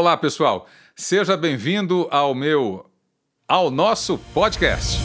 Olá, pessoal. Seja bem-vindo ao meu ao nosso podcast.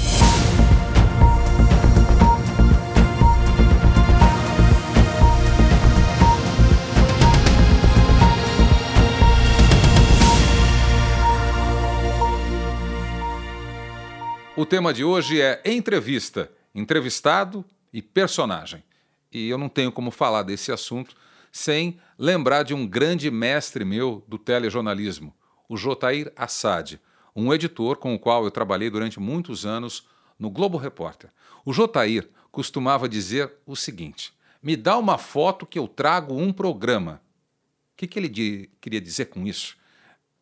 O tema de hoje é entrevista, entrevistado e personagem. E eu não tenho como falar desse assunto sem lembrar de um grande mestre meu do telejornalismo, o Jotair Assad, um editor com o qual eu trabalhei durante muitos anos no Globo Repórter. O Jotair costumava dizer o seguinte: me dá uma foto que eu trago um programa. O que, que ele di queria dizer com isso?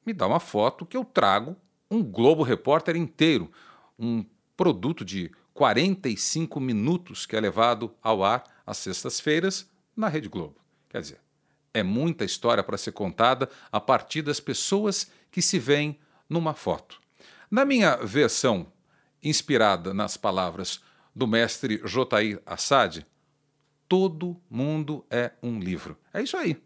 Me dá uma foto que eu trago um Globo Repórter inteiro, um produto de 45 minutos que é levado ao ar às sextas-feiras na Rede Globo. Quer dizer, é muita história para ser contada a partir das pessoas que se veem numa foto. Na minha versão, inspirada nas palavras do mestre Jotair Assad, todo mundo é um livro. É isso aí.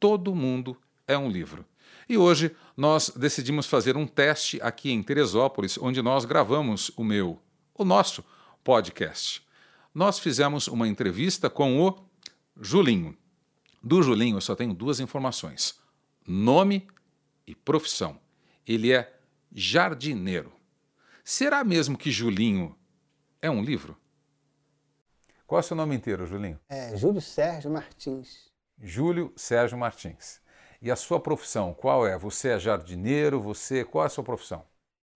Todo mundo é um livro. E hoje nós decidimos fazer um teste aqui em Teresópolis, onde nós gravamos o meu, o nosso podcast. Nós fizemos uma entrevista com o Julinho. Do Julinho eu só tenho duas informações: nome e profissão. Ele é jardineiro. Será mesmo que Julinho é um livro? Qual é o seu nome inteiro, Julinho? É Júlio Sérgio Martins. Júlio Sérgio Martins. E a sua profissão, qual é? Você é jardineiro? Você, qual é a sua profissão?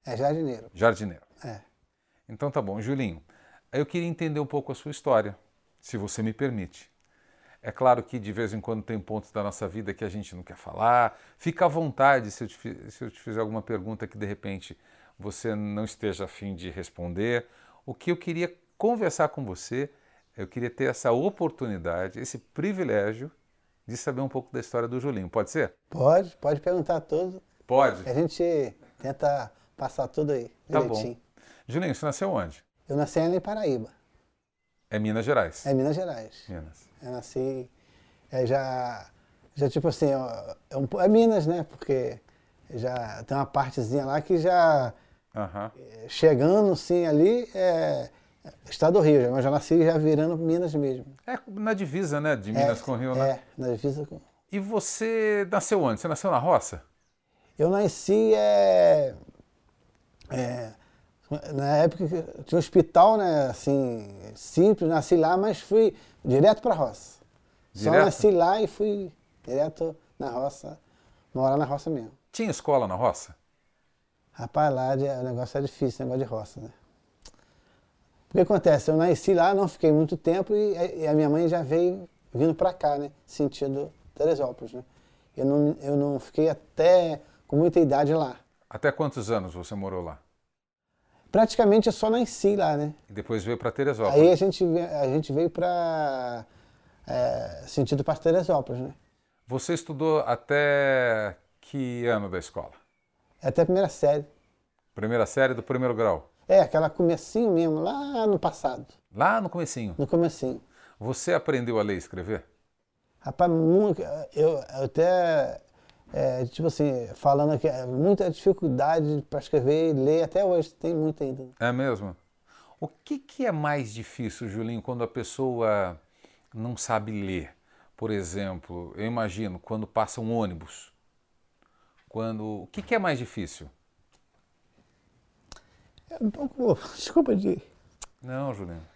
É jardineiro. Jardineiro. É. Então tá bom, Julinho. Eu queria entender um pouco a sua história, se você me permite. É claro que de vez em quando tem pontos da nossa vida que a gente não quer falar. Fica à vontade se eu te, se eu te fizer alguma pergunta que de repente você não esteja afim de responder. O que eu queria conversar com você, eu queria ter essa oportunidade, esse privilégio de saber um pouco da história do Julinho. Pode ser? Pode, pode perguntar tudo. Pode. A gente tenta passar tudo aí, Tá direitinho. bom. Julinho, você nasceu onde? Eu nasci em Paraíba, É Minas Gerais. é Minas Gerais. Minas. Eu nasci, é, já, já tipo assim, é, um, é Minas, né? Porque já tem uma partezinha lá que já é, chegando assim ali é estado do Rio, mas já nasci já virando Minas mesmo. É na divisa, né? De Minas é, com o Rio, né? É, na divisa com... E você nasceu onde? Você nasceu na roça? Eu nasci é, é, na época que tinha um hospital, né, assim, simples, nasci lá, mas fui direto para a roça. Só Direto? nasci lá e fui direto na roça, morar na roça mesmo. Tinha escola na roça? Rapaz, lá de- o negócio é difícil, negócio de roça, né? O que acontece? Eu nasci lá, não fiquei muito tempo e, e a minha mãe já veio vindo para cá, né? Sentido Teresópolis, né? Eu não, eu não fiquei até com muita idade lá. Até quantos anos você morou lá? Praticamente eu só nasci lá, né? E depois veio para Teresópolis. Aí a gente, a gente veio para sentido para Teresópolis, né? Você estudou até que ano da escola? Até a primeira série. Primeira série do primeiro grau? É, aquela comecinho mesmo, lá no passado, Lá no comecinho. no comecinho. Você aprendeu a ler e escrever? Rapaz, muito, eu, eu até, é, tipo assim, falando aqui, é, muita dificuldade para escrever e ler, até hoje tem muita ainda. É mesmo? O que, que é mais difícil, Julinho, quando a pessoa não sabe ler? Por exemplo, eu imagino quando passa um ônibus. Quando, o que, que é mais difícil? É um pouco, desculpa de... Não, Julinho.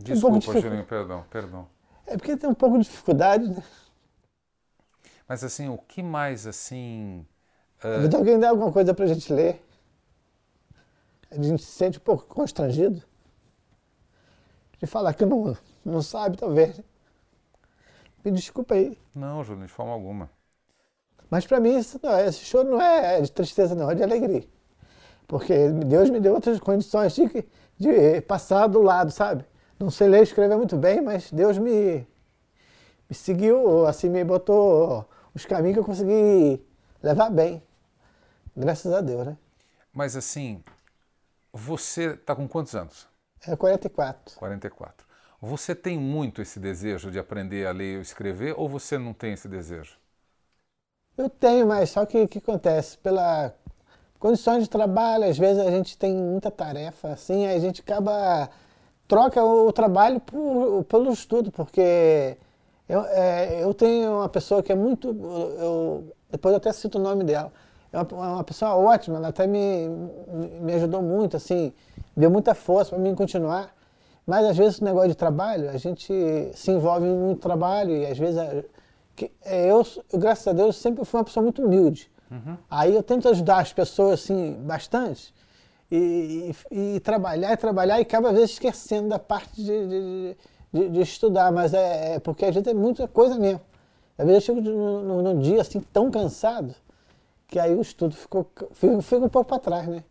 Um Desculpa, difícil. Julinho, perdão, perdão. É porque tem um pouco de dificuldade, né? Mas assim, o que mais assim. Então alguém dá alguma coisa pra gente ler. A gente se sente um pouco constrangido. De falar que não, não sabe, talvez. né? Me desculpa aí. Não, Julinho, de forma alguma. Mas para mim, isso não, é- esse choro não é de tristeza, não, é de alegria. Porque Deus me deu outras condições de, de passar do lado, sabe? Não sei ler e escrever muito bem, mas Deus me, me seguiu, assim, me botou os caminhos que eu consegui levar bem. Graças a Deus, né? Mas assim, você está com quantos anos? É 44. 44. Você tem muito esse desejo de aprender a ler ou escrever ou você não tem esse desejo? Eu tenho, mas só que o que acontece? Pela condições de trabalho, às vezes a gente tem muita tarefa, assim, aí a gente acaba troca o trabalho por, pelo estudo, porque eu, é, eu tenho uma pessoa que é muito. Eu, depois eu até cito o nome dela. É uma, uma pessoa ótima, ela até me, me ajudou muito, assim, deu muita força para mim continuar. Mas às vezes o negócio de trabalho, a gente se envolve em muito trabalho e às vezes. que, é, eu, eu, graças a Deus, sempre fui uma pessoa muito humilde. Uhum. Aí eu tento ajudar as pessoas, assim, bastante e, e, e, trabalhar e trabalhar e acaba às vezes esquecendo da parte de, de, de, de estudar, mas é, é, porque a gente é muita coisa mesmo. Às vezes eu chego num, num dia assim tão cansado que aí o estudo ficou fica, fica um pouco para trás, né?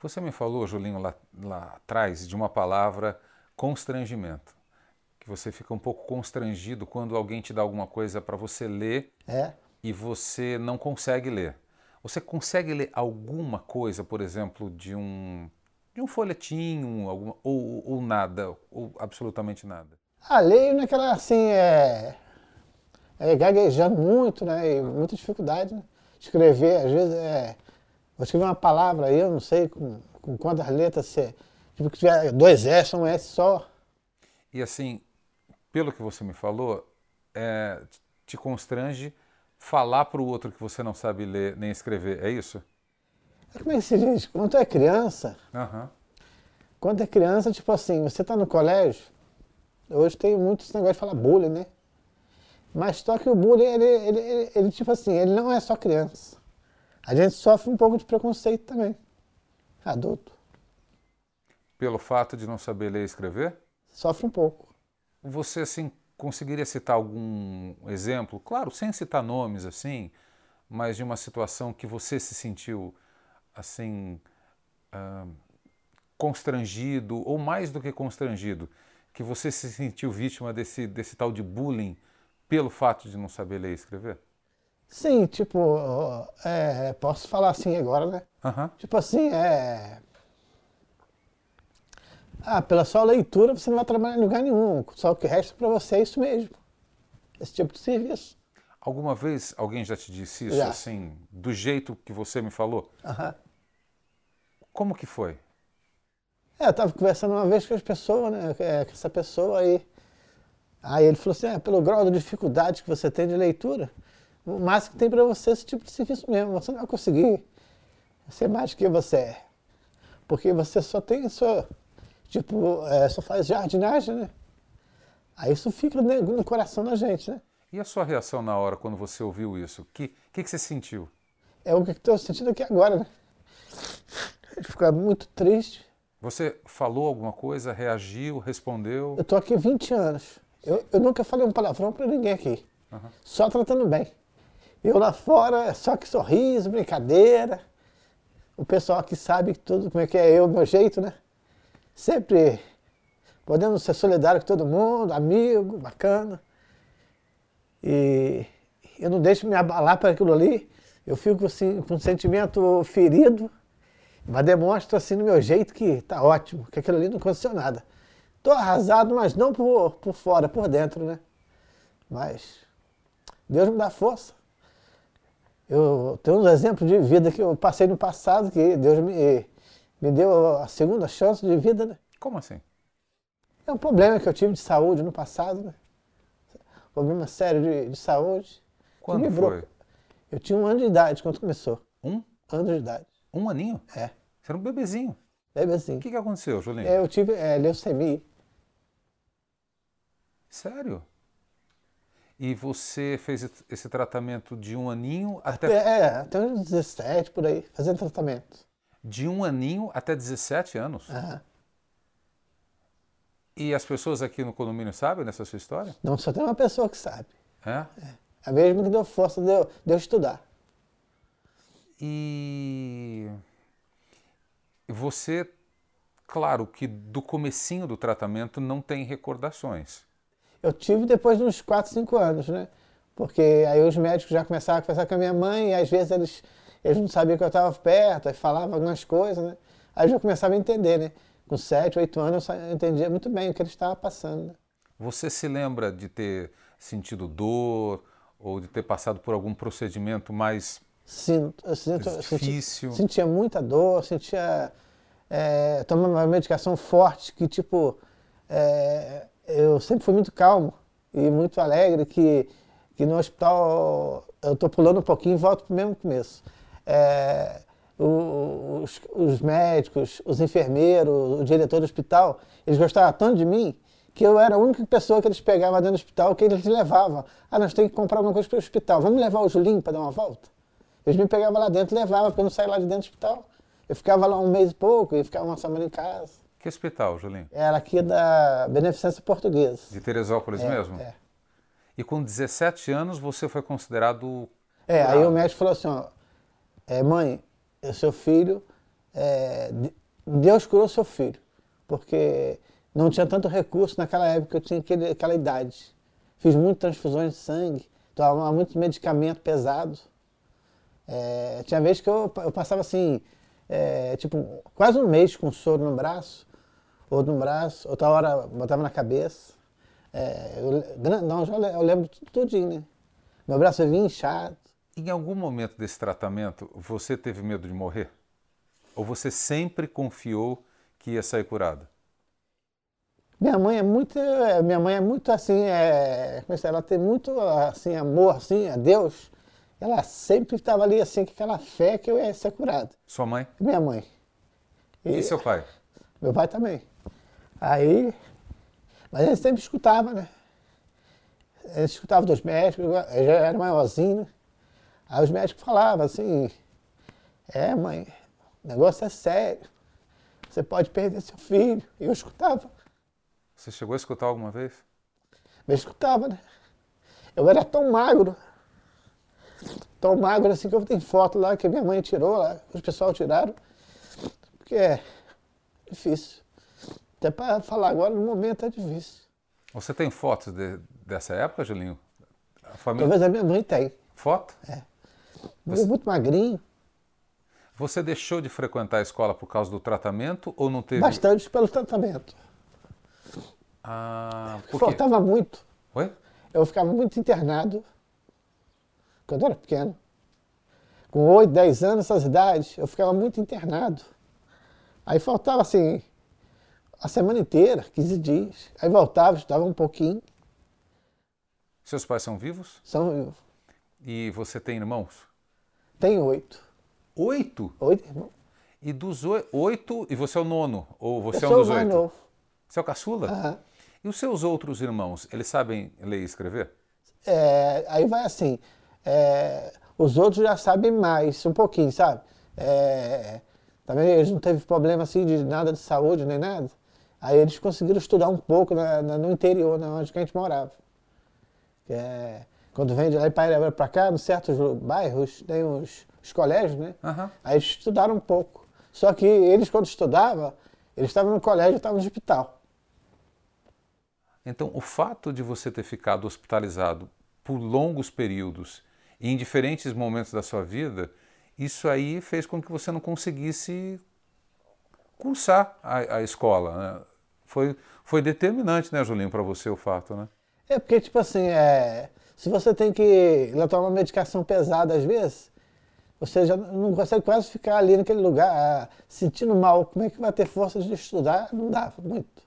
Você me falou, Julinho, lá, lá atrás, de uma palavra constrangimento. Que você fica um pouco constrangido quando alguém te dá alguma coisa para você ler é. e você não consegue ler. Você consegue ler alguma coisa, por exemplo, de um, de um folhetinho, alguma, ou, ou nada, ou absolutamente nada? Ah, leio naquela, assim, é, é gaguejando muito, né, e muita dificuldade, né? Escrever, às vezes, é, vou escrever uma palavra aí, eu não sei com, com quantas letras você, tipo, que tiver dois S, um S só. E assim, pelo que você me falou, é, te constrange falar para o outro que você não sabe ler nem escrever, é isso? Como é que se diz? Quando é criança, uhum. quando é criança, tipo assim, você está no colégio, hoje tem muito esse negócio de falar bullying, né? Mas só que o bullying, ele, ele, ele, ele, tipo assim, ele não é só criança. A gente sofre um pouco de preconceito também, adulto. Pelo fato de não saber ler e escrever? Sofre um pouco. Você, assim, conseguiria citar algum exemplo, claro, sem citar nomes assim, mas de uma situação que você se sentiu assim uh, constrangido ou mais do que constrangido, que você se sentiu vítima desse desse tal de bullying pelo fato de não saber ler e escrever? Sim, tipo, é, posso falar assim agora, né? Uhum. Tipo assim, é ah, pela sua leitura você não vai trabalhar em lugar nenhum. Só o que resta para você é isso mesmo. Esse tipo de serviço. Alguma vez alguém já te disse isso, já. assim, do jeito que você me falou? Como que foi? É, eu estava conversando uma vez com as pessoas, né? É, com essa pessoa aí. Aí ele falou assim, é, pelo grau de dificuldade que você tem de leitura, o máximo que tem para você é esse tipo de serviço mesmo. Você não vai conseguir ser mais do que você é. Porque você só tem sua tipo, é, só faz jardinagem, né? Aí isso fica no coração da gente, né? E a sua reação na hora quando você ouviu isso? O que, que, que você sentiu? É o que estou sentindo aqui agora, né? Ficar muito triste. Você falou alguma coisa, reagiu, respondeu? Eu tô aqui 20 anos. Eu, eu nunca falei um palavrão para ninguém aqui. Uhum. Só tratando bem. Eu lá fora, só que sorriso, brincadeira. O pessoal aqui sabe tudo como é que é eu, meu jeito, né? Sempre podemos ser solidários com todo mundo, amigo, bacana. E eu não deixo me abalar para aquilo ali. Eu fico assim, com um sentimento ferido, mas demonstro assim no meu jeito que tá ótimo, que aquilo ali não aconteceu nada. Tô arrasado, mas não por, por fora, por dentro, né? Mas Deus me dá força. Eu tenho uns exemplos de vida que eu passei no passado que Deus me me deu a segunda chance de vida, né? Como assim? É um problema que eu tive de saúde no passado, né? Problema sério de, de saúde. Quando foi? Eu tinha um ano de idade quando começou. Um? Ano de idade. Um aninho? É. Você era um bebezinho. Bebezinho. O que, que aconteceu, Julinho? É, eu tive é, leucemia. Sério? E você fez esse tratamento de um aninho até. É, até uns 17 por aí, fazendo tratamento de um aninho até 17 anos. Uhum. E as pessoas aqui no condomínio sabem dessa sua história? Não, só tem uma pessoa que sabe. É? é. A mesma que deu força de eu, de eu estudar. E você, claro que do comecinho do tratamento não tem recordações. Eu tive depois de uns 4, 5 anos, né? Porque aí os médicos já começaram a conversar com a minha mãe e às vezes eles eles não sabiam que eu estava perto, aí falavam algumas coisas, né? Aí eu já começava a entender, né? Com sete, oito anos eu entendia muito bem o que eles estavam passando. Né? Você se lembra de ter sentido dor ou de ter passado por algum procedimento mais Sinto, eu sinto, difícil? Senti, sentia muita dor, sentia. É, tomando uma medicação forte que, tipo, é, eu sempre fui muito calmo e muito alegre, que, que no hospital eu tô pulando um pouquinho e volto pro mesmo começo. É, os, os, médicos, os enfermeiros, o diretor do hospital, eles gostavam tanto de mim que eu era a única pessoa que eles pegavam dentro do hospital que eles levavam. Ah, nós temos que comprar alguma coisa para o hospital. Vamos levar o Julinho para dar uma volta? Eles me pegavam lá dentro e levavam, porque eu não saía lá de dentro do hospital. Eu ficava lá um mês e pouco e ficava uma semana em casa. Que hospital, Julinho? Era aqui da Beneficência Portuguesa. De Teresópolis é, mesmo? É. E com 17 anos você foi considerado. É, aí o médico falou assim: ó, é, mãe, o seu filho, é, Deus curou seu filho, porque não tinha tanto recurso naquela época, eu tinha aquele, aquela idade. Fiz muitas transfusões de sangue, tomava muito medicamento pesado. É, tinha vezes que eu, eu passava assim, é, tipo, quase um mês com soro no braço, outro no braço, outra hora botava na cabeça. É, eu, não, eu lembro tudo, tudinho, né? Meu braço vinha inchado. Em algum momento desse tratamento, você teve medo de morrer? Ou você sempre confiou que ia sair curado? Minha mãe é muito, minha mãe é muito assim, é, é ela tem muito assim amor assim a Deus. Ela sempre estava ali assim com aquela fé que eu ia ser curado. Sua mãe? Minha mãe. E, e seu pai? Meu pai também. Aí, mas ele sempre escutava, né? Ele escutava dos médicos, eu já era maiorzinho, né? Aí os médicos falavam assim, é mãe, o negócio é sério, você pode perder seu filho. E eu escutava. Você chegou a escutar alguma vez? Eu escutava, né? Eu era tão magro, tão magro assim que eu tenho foto lá que minha mãe tirou lá, os pessoal tiraram, porque é difícil. Até para falar agora, no momento é difícil. Você tem fotos de, dessa época, Julinho? A família... Talvez a minha mãe tem. Foto? É. Você... Muito magrinho. Você deixou de frequentar a escola por causa do tratamento ou não teve? Bastante pelo tratamento. Ah, por Faltava muito. Oi? Eu ficava muito internado quando eu era pequeno. Com 8, 10 anos, essas idades, eu ficava muito internado. Aí faltava assim, a semana inteira, 15 dias. Aí voltava, estudava um pouquinho. Seus pais são vivos? São vivos. E você tem irmãos? Tenho oito. Oito? Oito irmãos. E dos oito, e você é o nono? Ou você eu é um dos sou o mais oito? Novo. Você é o caçula? Aham. E os seus outros irmãos, eles sabem ler e escrever? É, aí vai assim, é, os outros já sabem mais, um pouquinho, sabe? É, também eles não teve problema assim de nada de saúde nem nada. Aí eles conseguiram estudar um pouco na, na, no interior, né, onde a gente morava. É, quando vem de lá para cá, em certos bairros, tem os, os colégios, né? Uhum. Aí eles estudaram um pouco. Só que eles, quando estudavam, eles estavam no colégio, estavam no hospital. Então, o fato de você ter ficado hospitalizado por longos períodos e em diferentes momentos da sua vida, isso aí fez com que você não conseguisse cursar a, a escola. Né? Foi, foi determinante, né, Julinho, para você o fato, né? É porque, tipo assim, é, se você tem que tomar uma medicação pesada às vezes, você já não consegue quase ficar ali naquele lugar, sentindo mal. Como é que vai ter força de estudar? Não dá muito.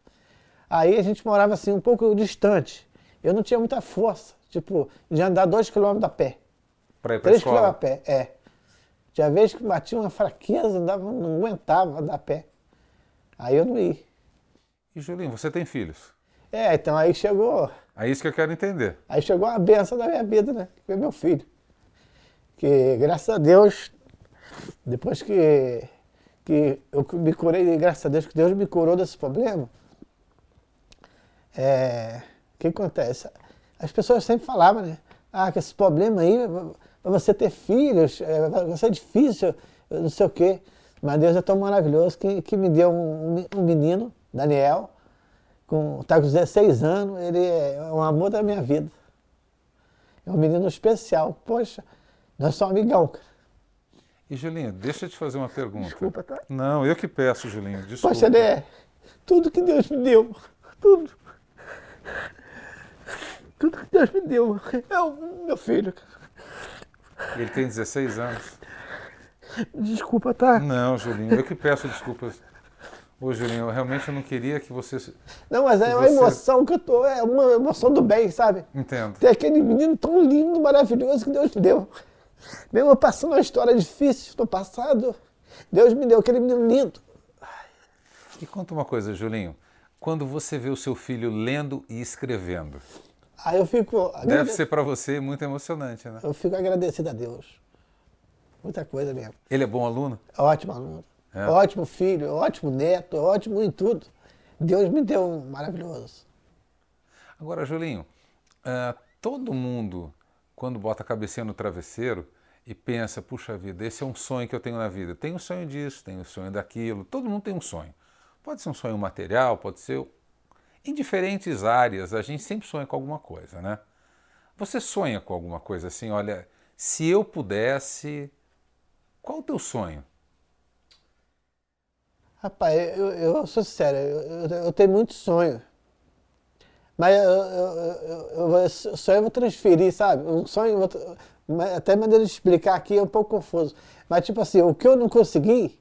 Aí a gente morava assim um pouco distante. Eu não tinha muita força, tipo, de andar dois quilômetros a pé. Para ir para a escola? quilômetros a pé, é. Tinha vez que batia uma fraqueza, não, dava, não aguentava andar a pé. Aí eu não ia. E Julinho, você tem filhos? É, então aí chegou. É isso que eu quero entender. Aí chegou a benção da minha vida, né? Que foi meu filho. Que graças a Deus, depois que, que eu me curei, graças a Deus que Deus me curou desse problema, é, o que acontece? As pessoas sempre falavam, né? Ah, que esse problema aí, para você ter filhos, é, vai ser difícil, não sei o quê. Mas Deus é tão maravilhoso que, que me deu um, um menino, Daniel, com, tá com 16 anos, ele é um amor da minha vida. É um menino especial. Poxa, nós somos amigão, cara. E Julinho, deixa eu te fazer uma pergunta. Desculpa, tá? Não, eu que peço, Julinho. Desculpa. Poxa, né? Tudo que Deus me deu, tudo. lindo que Deus me deu. É o meu filho. Ele tem 16 anos. Desculpa, tá? Não, Julinho, eu que peço desculpas. Ô, Julinho, eu realmente não queria que você. Não, mas é uma você- emoção que eu tô, é uma emoção do bem, sabe? Entendo. Tem aquele menino tão lindo, maravilhoso que Deus me deu. Mesmo eu passando uma história difícil no passado, Deus me deu aquele menino lindo. E conta uma coisa, Julinho. Quando você vê o seu filho lendo e escrevendo, Aí eu fico. deve ser para você muito emocionante, né? Eu fico agradecido a Deus. Muita coisa mesmo. Ele é bom aluno? Ótimo aluno. É. Ótimo filho, ótimo neto, ótimo em tudo. Deus me deu um maravilhoso. Agora, Julinho, ah, todo mundo, quando bota a cabecinha no travesseiro e pensa, puxa vida, esse é um sonho que eu tenho na vida. Tenho um sonho disso, tenho um sonho daquilo. Todo mundo tem um sonho. Pode ser um sonho material, pode ser em diferentes áreas. A gente sempre sonha com alguma coisa, né? Você sonha com alguma coisa assim? Olha, se eu pudesse, qual o teu sonho? Rapaz, eu, eu sou sincero, eu, eu- eu tenho muito sonho. Mas eu, sonho eu vou transferir, sabe? Um sonho, vou até maneira de explicar aqui é um pouco confuso. Mas, tipo assim, o que eu não consegui,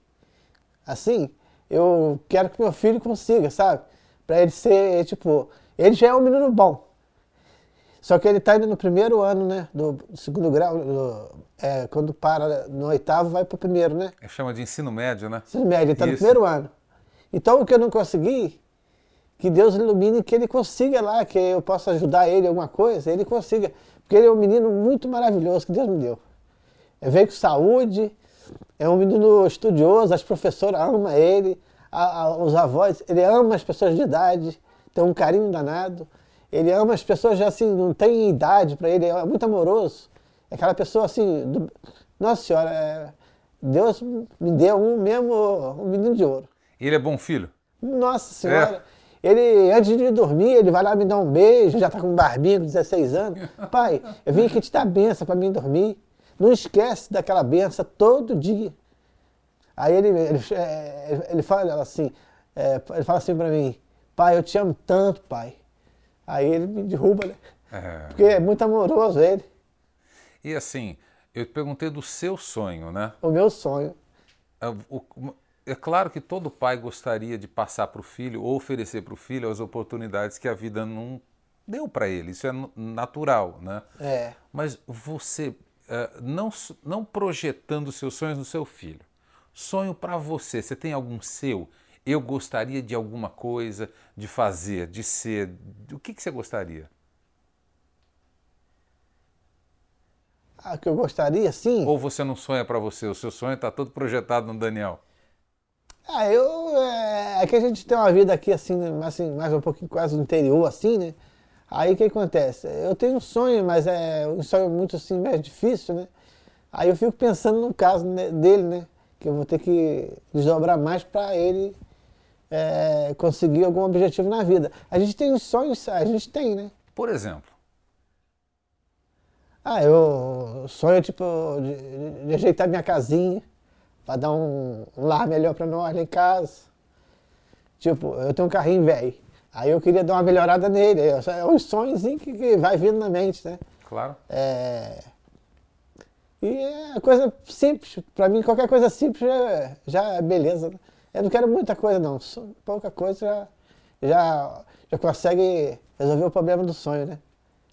assim, eu quero que meu filho consiga, sabe? Pra ele ser, tipo, ele já é um menino bom. Só que ele tá indo no primeiro ano, né? Do, do segundo grau, do- é, quando para no oitavo, vai pro primeiro, né? Chama de ensino médio, né? Ensino médio, ele está no primeiro ano. Então, o que eu não consegui, que Deus ilumine, que ele consiga lá, que eu possa ajudar ele em alguma coisa, ele consiga. Porque ele é um menino muito maravilhoso que Deus me deu. Ele veio com saúde, é um menino estudioso, as professoras amam ele, a- a- os avós, ele ama as pessoas de idade, tem um carinho danado. Ele ama as pessoas já assim, não tem idade para ele, é muito amoroso. É aquela pessoa assim, do- nossa senhora, é- Deus me deu um mesmo, um menino de ouro. Ele é bom filho? Nossa senhora. Ele, antes de dormir, ele vai lá me dar um beijo, já tá com barbinha, com 16 anos. Pai, eu vim aqui te dar benção para mim dormir. Não esquece daquela benção todo dia. Aí ele, ele, é, ele fala assim, é, ele fala assim para mim, pai, eu te amo tanto, pai. Aí ele me derruba, né? É. Porque é muito amoroso ele. E assim, eu te perguntei do seu sonho, né? O meu sonho. É, o- é claro que todo pai gostaria de passar para o filho ou oferecer para o filho as oportunidades que a vida não deu para ele. Isso é natural, né? É. Mas você, eh, não, não projetando seus sonhos no seu filho, sonho para você, você tem algum seu? Eu gostaria de alguma coisa, de fazer, de ser. O que, que você gostaria? Ah, que eu gostaria, sim. Ou você não sonha para você? O seu sonho está todo projetado no Daniel? Ah, eu. É, é que a gente tem uma vida aqui assim, assim, mais um pouquinho quase no interior, assim, né? Aí o que acontece? Eu tenho um sonho, mas é um sonho muito assim, mais difícil, né? Aí eu fico pensando no caso né, dele, né? Que eu vou ter que desdobrar mais para ele é, conseguir algum objetivo na vida. A gente tem os sonhos, a gente tem, né? Por exemplo, Ah, eu sonho, tipo, de, de- ajeitar minha casinha, para dar um, um lar melhor para nós lá em casa. Tipo, eu tenho um carrinho velho, aí eu queria dar uma melhorada nele. É é um sonhozinho que, que vai vindo na mente, né? claro. É... E é coisa simples, para mim qualquer coisa simples já, já é beleza. né? Eu não quero muita coisa não, só pouca coisa já, já, já consegue resolver o problema do sonho, né?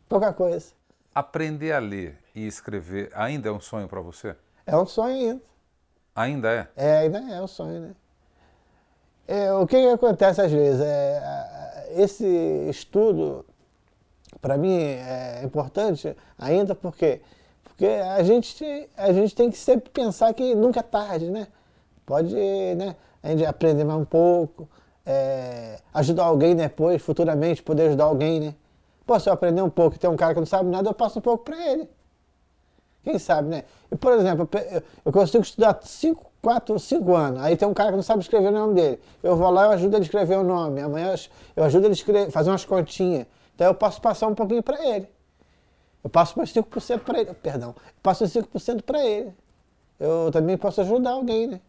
Pouca coisa. Aprender a ler e escrever ainda é um sonho para você? É um sonho ainda. Ainda é? É, ainda é um sonho, né? É, o que, que acontece às vezes? É, esse estudo, para mim, é importante ainda porque, porque a, gente, a gente tem que sempre pensar que nunca é tarde, né? Pode né, a gente aprender mais um pouco, é, ajudar alguém depois, futuramente, poder ajudar alguém, né? Pô, se eu aprender um pouco e tem um cara que não sabe nada, eu passo um pouco para ele. Quem sabe, né? E, por exemplo, eu eu- eu consigo estudar 5, 4, 5 anos. Aí tem um cara que não sabe escrever o nome dele. Eu vou lá e ajudo ele a escrever o nome. Amanhã eu- eu ajudo ele a escrever, fazer umas continhas. Então eu posso passar um pouquinho para ele. Eu passo mais 5% para ele. Perdão. Eu passo 5% para ele. Eu também posso ajudar alguém, né?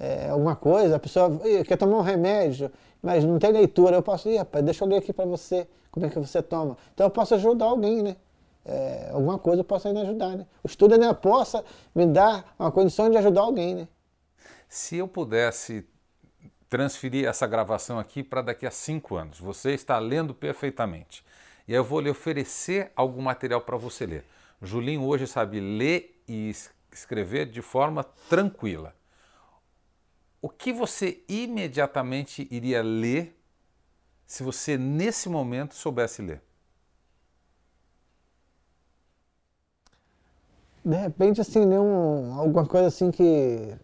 É, alguma coisa, a pessoa "Ih, quer tomar um remédio, mas não tem leitura. Eu posso, ir, rapaz, deixa eu ler aqui para você. como é que você toma. Então eu posso ajudar alguém, né? É, alguma coisa eu posso ainda ajudar, né? O estudo ainda possa me dar uma condição de ajudar alguém, né? Se eu pudesse transferir essa gravação aqui para daqui a cinco anos, você está lendo perfeitamente. E aí eu vou lhe oferecer algum material para você ler. Julinho hoje sabe ler e escrever de forma tranquila. O que você imediatamente iria ler se você nesse momento soubesse ler? De repente, assim, ler um, alguma coisa assim que.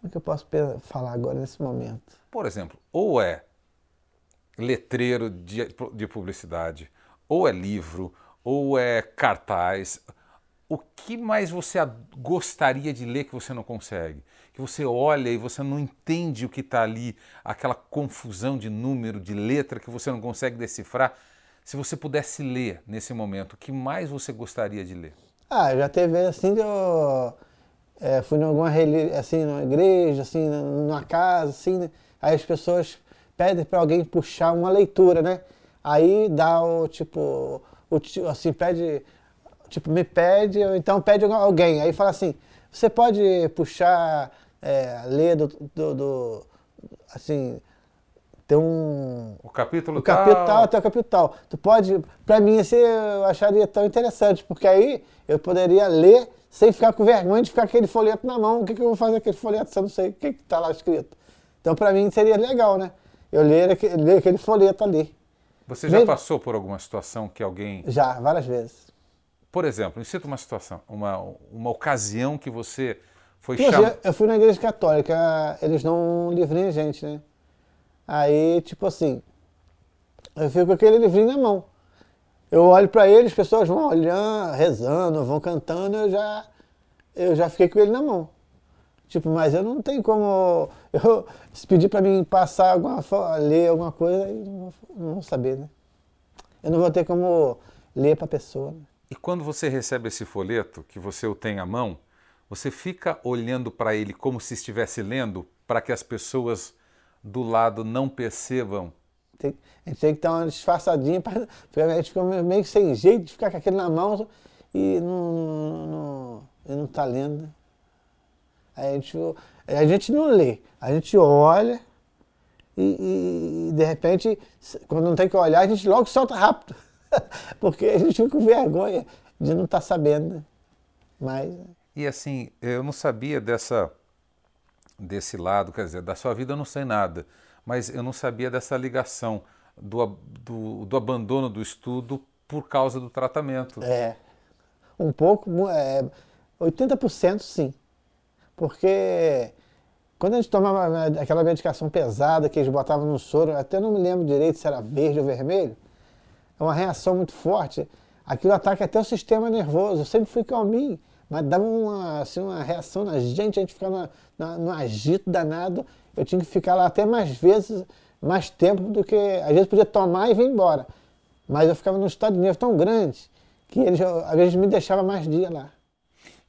Como é que eu posso falar agora nesse momento? Por exemplo, ou é letreiro de, de publicidade, ou é livro, ou é cartaz. O que mais você gostaria de ler que você não consegue? Que você olha e você não entende o que está ali, aquela confusão de número, de letra que você não consegue decifrar. Se você pudesse ler nesse momento, o que mais você gostaria de ler? Ah, já teve assim, eu é, fui em alguma assim, numa igreja, assim, numa casa, assim, né? aí as pessoas pedem para alguém puxar uma leitura, né? Aí dá o tipo, o, assim, pede, tipo, me pede, ou então pede alguém. Aí fala assim, você pode puxar, é, ler do, do, do assim, tem um. O capítulo o capítulo tal. até o capítulo tal. Tu pode. Para mim, assim, eu acharia tão interessante, porque aí eu poderia ler sem ficar com vergonha de ficar com aquele folheto na mão. O que, que eu vou fazer com aquele folheto se eu não sei o que está lá escrito? Então, para mim, seria legal, né? Eu ler, ler aquele folheto ali. Você já Mesmo... passou por alguma situação que alguém. Já, várias vezes. Por exemplo, me cita uma situação, uma, uma ocasião que você foi chamado. Eu fui na igreja católica, eles dão um livrinho a gente, né? Aí, tipo assim, eu fico com aquele livrinho na mão. Eu olho para ele, as pessoas vão olhando, rezando, vão cantando, eu já, eu já fiquei com ele na mão. Tipo, mas eu não tenho como. Eu, se pedir para mim passar alguma ler alguma coisa, eu não, não vou saber, né? Eu não vou ter como ler para a pessoa. Né? E quando você recebe esse folheto, que você o tem à mão, você fica olhando para ele como se estivesse lendo, para que as pessoas do lado não percebam? Tem, a gente tem que dar uma disfarçadinha, pra, porque a gente fica meio que sem jeito de ficar com aquele na mão e não, não, não, e não tá lendo. Né? A gente, a gente não lê, a gente olha e, e, de repente, quando não tem que olhar, a gente logo solta rápido. porque a gente fica com vergonha de não estar tá sabendo. Né? Mas. E assim, eu não sabia dessa desse lado, quer dizer, da sua vida eu não sei nada, mas eu não sabia dessa ligação do, do, do abandono do estudo por causa do tratamento. É, um pouco, é, 80% sim, porque quando a gente tomava aquela medicação pesada que eles botavam no soro, até não me lembro direito se era verde ou vermelho, uma reação muito forte, aquilo ataca até o sistema nervoso, eu sempre fui calminho, mas dava uma, assim, uma reação na gente, a gente ficava no agito danado. Eu tinha que ficar lá até mais vezes, mais tempo do que. Às vezes podia tomar e vir embora. Mas eu ficava num estado de nervo tão grande que eles, às vezes, me deixava mais dia lá.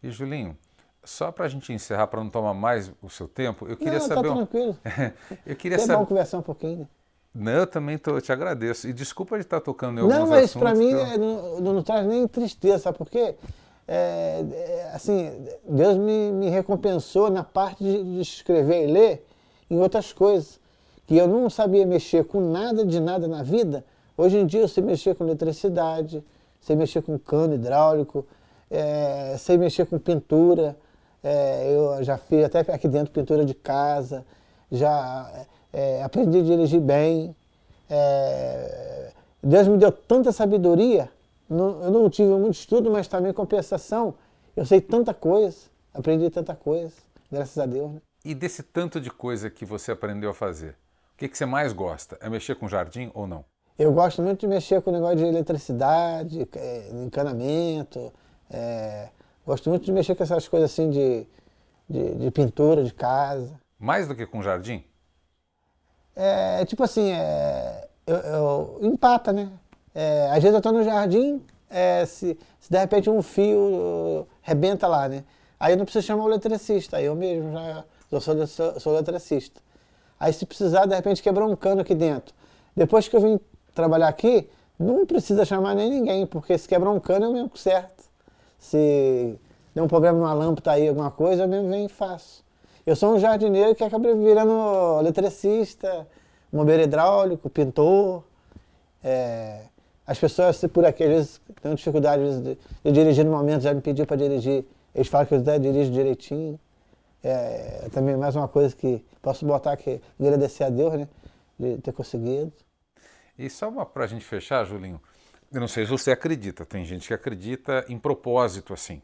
E Julinho, só para a gente encerrar, para não tomar mais o seu tempo, eu queria não, saber. Tá tranquilo. eu queria é saber. bom conversar um pouquinho. Né? Não, eu também tô, eu te agradeço. E desculpa de estar tocando em alguns Não, mas para mim eu... É, não, não, traz nem tristeza, sabe por quê? É, é, assim, Deus me, me, recompensou na parte de, de, escrever e ler em outras coisas. Que eu não sabia mexer com nada de nada na vida. Hoje em dia eu sei mexer com eletricidade, sei mexer com cano hidráulico, é, sei mexer com pintura. É, eu já fiz até aqui dentro pintura de casa, já é, aprendi a dirigir bem. É, Deus me deu tanta sabedoria não, eu não tive muito estudo, mas também compensação. Eu sei tanta coisa, aprendi tanta coisa, graças a Deus. Né? E desse tanto de coisa que você aprendeu a fazer, o que, que você mais gosta? É mexer com jardim ou não? Eu gosto muito de mexer com o negócio de eletricidade, é, encanamento. É, gosto muito de mexer com essas coisas assim de, de, de, pintura de casa. Mais do que com jardim? É tipo assim, é, eu, eu, empata, né? É, às vezes eu estou no jardim, é, se, se, de repente um fio rebenta lá, né? Aí eu não preciso chamar o eletricista, aí eu mesmo já eu sou, sou, sou eletricista. Aí se precisar, de repente, quebrar um cano aqui dentro. Depois que eu vim trabalhar aqui, não precisa chamar nem ninguém, porque se quebrar um cano eu mesmo certo. Se der um problema numa lâmpada aí, alguma coisa, eu mesmo venho e faço. Eu sou um jardineiro que acaba virando eletricista, bombeiro hidráulico, pintor. É, as pessoas, se por aqui, às vezes, têm dificuldade de, dirigir no momento, já me pediu para dirigir. Eles falam que eu até dirijo direitinho. É, também mais uma coisa que posso botar aqui, agradecer a Deus, né? De ter conseguido. E só para a gente fechar, Julinho, eu não sei se você acredita, tem gente que acredita em propósito assim.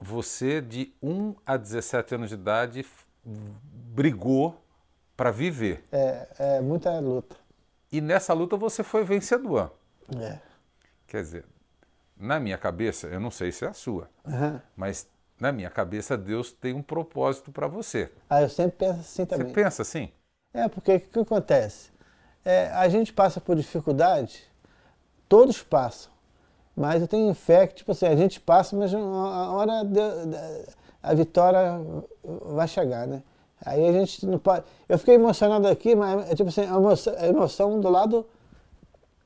Você, de 1 a 17 anos de idade, brigou para viver. É, é muita luta. E nessa luta você foi vencedor. É. Quer dizer, na minha cabeça, eu não sei se é a sua, Uhum. mas na minha cabeça Deus tem um propósito para você. Ah, eu sempre penso assim também. Você pensa assim? É, porque o que, acontece? É, a gente passa por dificuldade, todos passam. Mas eu tenho fé que, tipo assim, a gente passa, mas a hora a vitória vai chegar, né? Aí a gente não pode. Eu fiquei emocionado aqui, mas é tipo assim, a emoção, a emoção do lado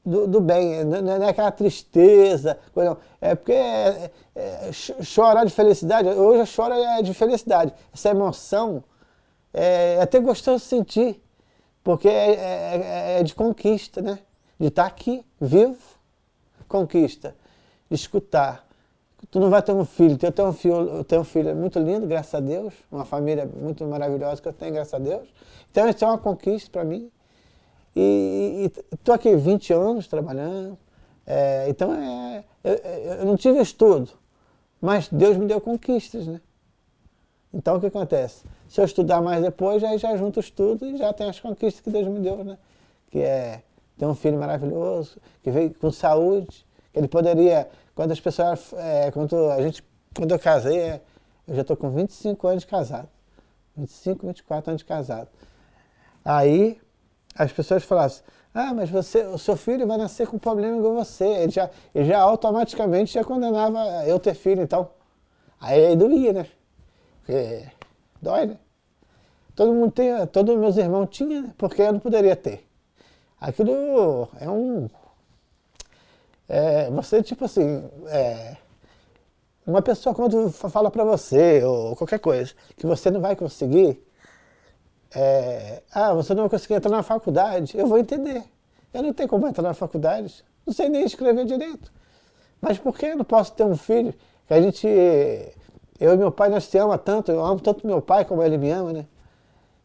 do, do bem, não é aquela tristeza, coisa, é porque é, é, chorar de felicidade, hoje eu choro é de felicidade. Essa emoção é, é até gostoso sentir, porque é, é, é de conquista, né? De estar aqui, vivo, conquista, escutar. Tu não vai ter um filho, eu tenho um filho, eu tenho um filho muito lindo, graças a Deus, uma família muito maravilhosa que eu tenho, graças a Deus. Então isso é uma conquista para mim. E estou aqui 20 anos trabalhando, é, então é, eu, eu, não tive estudo, mas Deus me deu conquistas, né? Então o que acontece? Se eu estudar mais depois, aí já junto o estudo e já tem as conquistas que Deus me deu, né? Que é ter um filho maravilhoso, que veio com saúde, que ele poderia, quando as pessoas, é, quando a gente, quando eu casei, é, eu já estou com 25 anos de casado, 25, 24 anos de casado. Aí as pessoas falassem, ah, mas você, o seu filho vai nascer com problema igual você. Ele já, ele já automaticamente já condenava eu ter filho, então. Aí, aí doía, né? Porque dói, né? Todo mundo tem, todos meus irmãos tinham, né? porque eu não poderia ter. Aquilo é um. É, você, tipo assim, é, uma pessoa quando fala para você, ou qualquer coisa, que você não vai conseguir, é, ah, você não vai conseguir entrar na faculdade, eu vou entender. Eu não tenho como entrar na faculdade, não sei nem escrever direito. Mas por que eu não posso ter um filho que a gente, eu e meu pai, nós te ama tanto, eu amo tanto meu pai como ele me ama, né?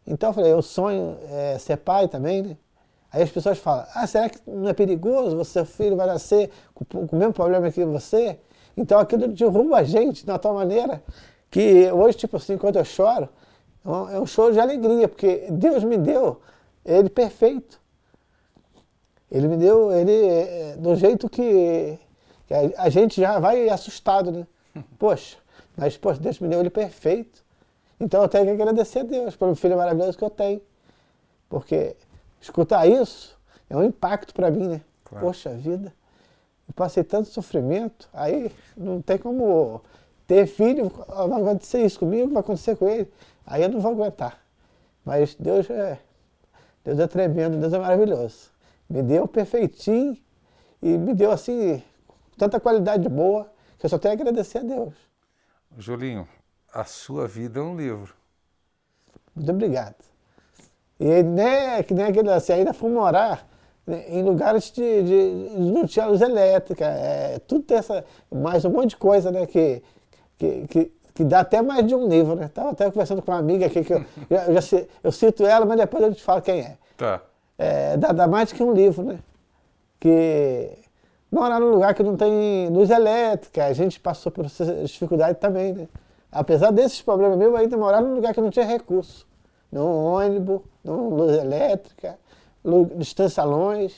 Então eu falei, eu sonho é, ser pai também, né? Aí as pessoas falam, ah, será que não é perigoso? Você, seu filho vai nascer com, o mesmo problema que você? Então aquilo derruba a gente de uma tal maneira que hoje, tipo assim, quando eu choro, é um choro de alegria, porque Deus me deu ele perfeito. Ele me deu ele é, do jeito que, a, gente já vai assustado, né? Poxa, mas poxa, Deus me deu ele perfeito. Então eu tenho que agradecer a Deus pelo filho maravilhoso que eu tenho. Porque escutar isso é um impacto para mim, né? Claro. Poxa vida, eu passei tanto sofrimento, aí não tem como ter filho, vai acontecer isso comigo, vai acontecer com ele. Aí eu não vou aguentar. Mas Deus é, Deus é tremendo, Deus é maravilhoso. Me deu perfeitinho e me deu assim tanta qualidade boa que eu só tenho a agradecer a Deus. Julinho, a sua vida é um livro. Muito obrigado. E nem, que nem aquele assim, ainda fui morar em lugares de, de, não tinha luz elétrica, é, tudo tem essa, mais um monte de coisa, né, que, que, que que dá até mais de um livro, né? Estava até conversando com uma amiga aqui, que eu, já, já, eu cito ela, mas depois eu te falo quem é. Tá. É, dá, dá mais que um livro, né? Que morar num lugar que não tem luz elétrica, a gente passou por essa dificuldade também, né? Apesar desses problemas meus, ainda morar num lugar que não tinha recurso. Num ônibus, numa luz elétrica, distância longe.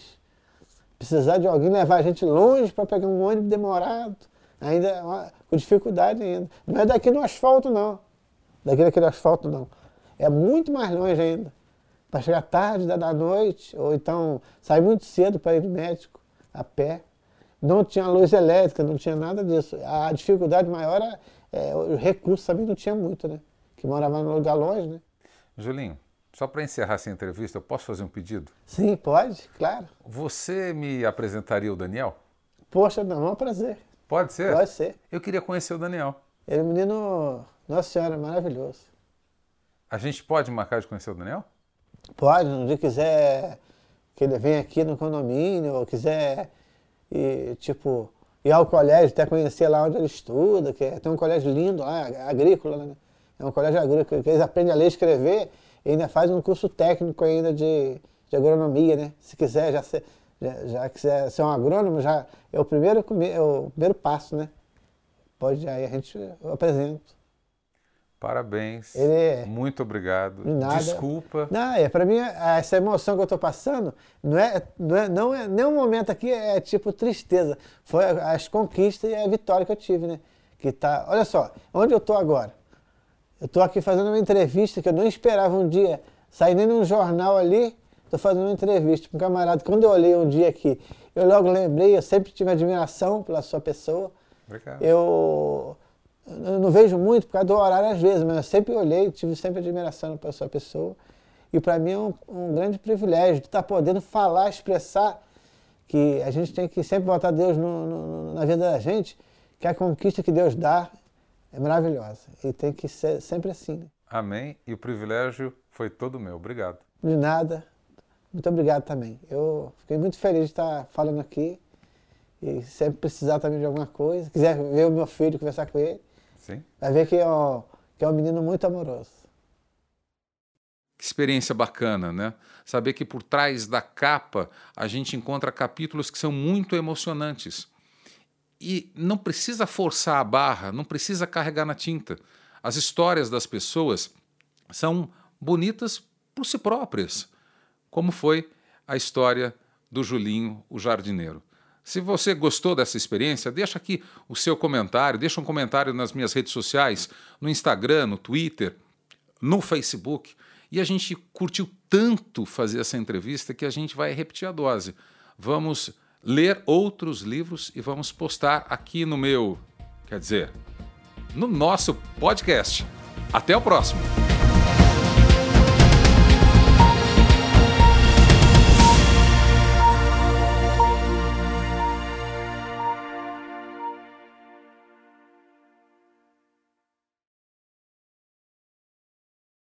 Precisar de alguém levar a gente longe para pegar um ônibus demorado. Ainda com dificuldade ainda. Não é daqui no asfalto, não. Daqui naquele asfalto, não. É muito mais longe ainda. Para chegar tarde da noite, ou então sair muito cedo para ir no médico, a pé. Não tinha luz elétrica, não tinha nada disso. A dificuldade maior era é, o recurso também não tinha muito, né? Que morava num lugar longe, né? Julinho, Só para encerrar essa entrevista, eu posso fazer um pedido? Sim, pode, claro. Você me apresentaria o Daniel? Poxa, não, é um prazer. Pode ser? Pode ser. Eu queria conhecer o Daniel. Ele é um menino, nossa senhora, maravilhoso. A gente pode marcar de conhecer o Daniel? Pode, um dia quiser que ele venha aqui no condomínio, ou quiser ir, tipo, ir ao colégio, até conhecer lá onde ele estuda, que é, tem um colégio lindo lá, agrícola, né? É um colégio agrícola, que eles aprendem a ler e escrever e ainda faz um curso técnico ainda de, de agronomia, né? Se quiser, já, ser, já, já quiser ser um agrônomo, já é o primeiro, é o primeiro passo, né? Pode, aí a gente eu apresento. Parabéns. Ele é... Muito obrigado. Nada. Desculpa. Não, é, para mim, essa emoção que eu estou passando, não é, não é, não é, nenhum momento aqui é tipo tristeza. Foi as conquistas e a vitória que eu tive, né? Que tá, olha só, onde eu estou agora? Eu estou aqui fazendo uma entrevista que eu não esperava um dia sair nem num jornal ali. Estou fazendo uma entrevista com um camarada. Quando eu olhei um dia aqui, eu logo lembrei, eu sempre tive admiração pela sua pessoa. Obrigado. Eu eu não vejo muito por causa do horário às vezes, mas eu sempre olhei, tive sempre admiração pela sua pessoa. E para mim é um, um, grande privilégio de estar tá podendo falar, expressar que a gente tem que sempre botar Deus no, no, na vida da gente, que a conquista que Deus dá é maravilhosa. E tem que ser sempre assim. Né? Amém. E o privilégio foi todo meu. Obrigado. De nada. Muito obrigado também. Eu fiquei muito feliz de estar falando aqui. E sempre precisar também de alguma coisa, quiser ver o meu filho, conversar com ele, Sim. Vai ver que é, um, que é um menino muito amoroso. Que experiência bacana, né? Saber que por trás da capa a gente encontra capítulos que são muito emocionantes. E não precisa forçar a barra, não precisa carregar na tinta. As histórias das pessoas são bonitas por si próprias, como foi a história do Julinho, o jardineiro. Se você gostou dessa experiência, deixa aqui o seu comentário, deixa um comentário nas minhas redes sociais, no Instagram, no Twitter, no Facebook. E a gente curtiu tanto fazer essa entrevista que a gente vai repetir a dose. Vamos ler outros livros e vamos postar aqui no meu, quer dizer, no nosso podcast. Até o próximo!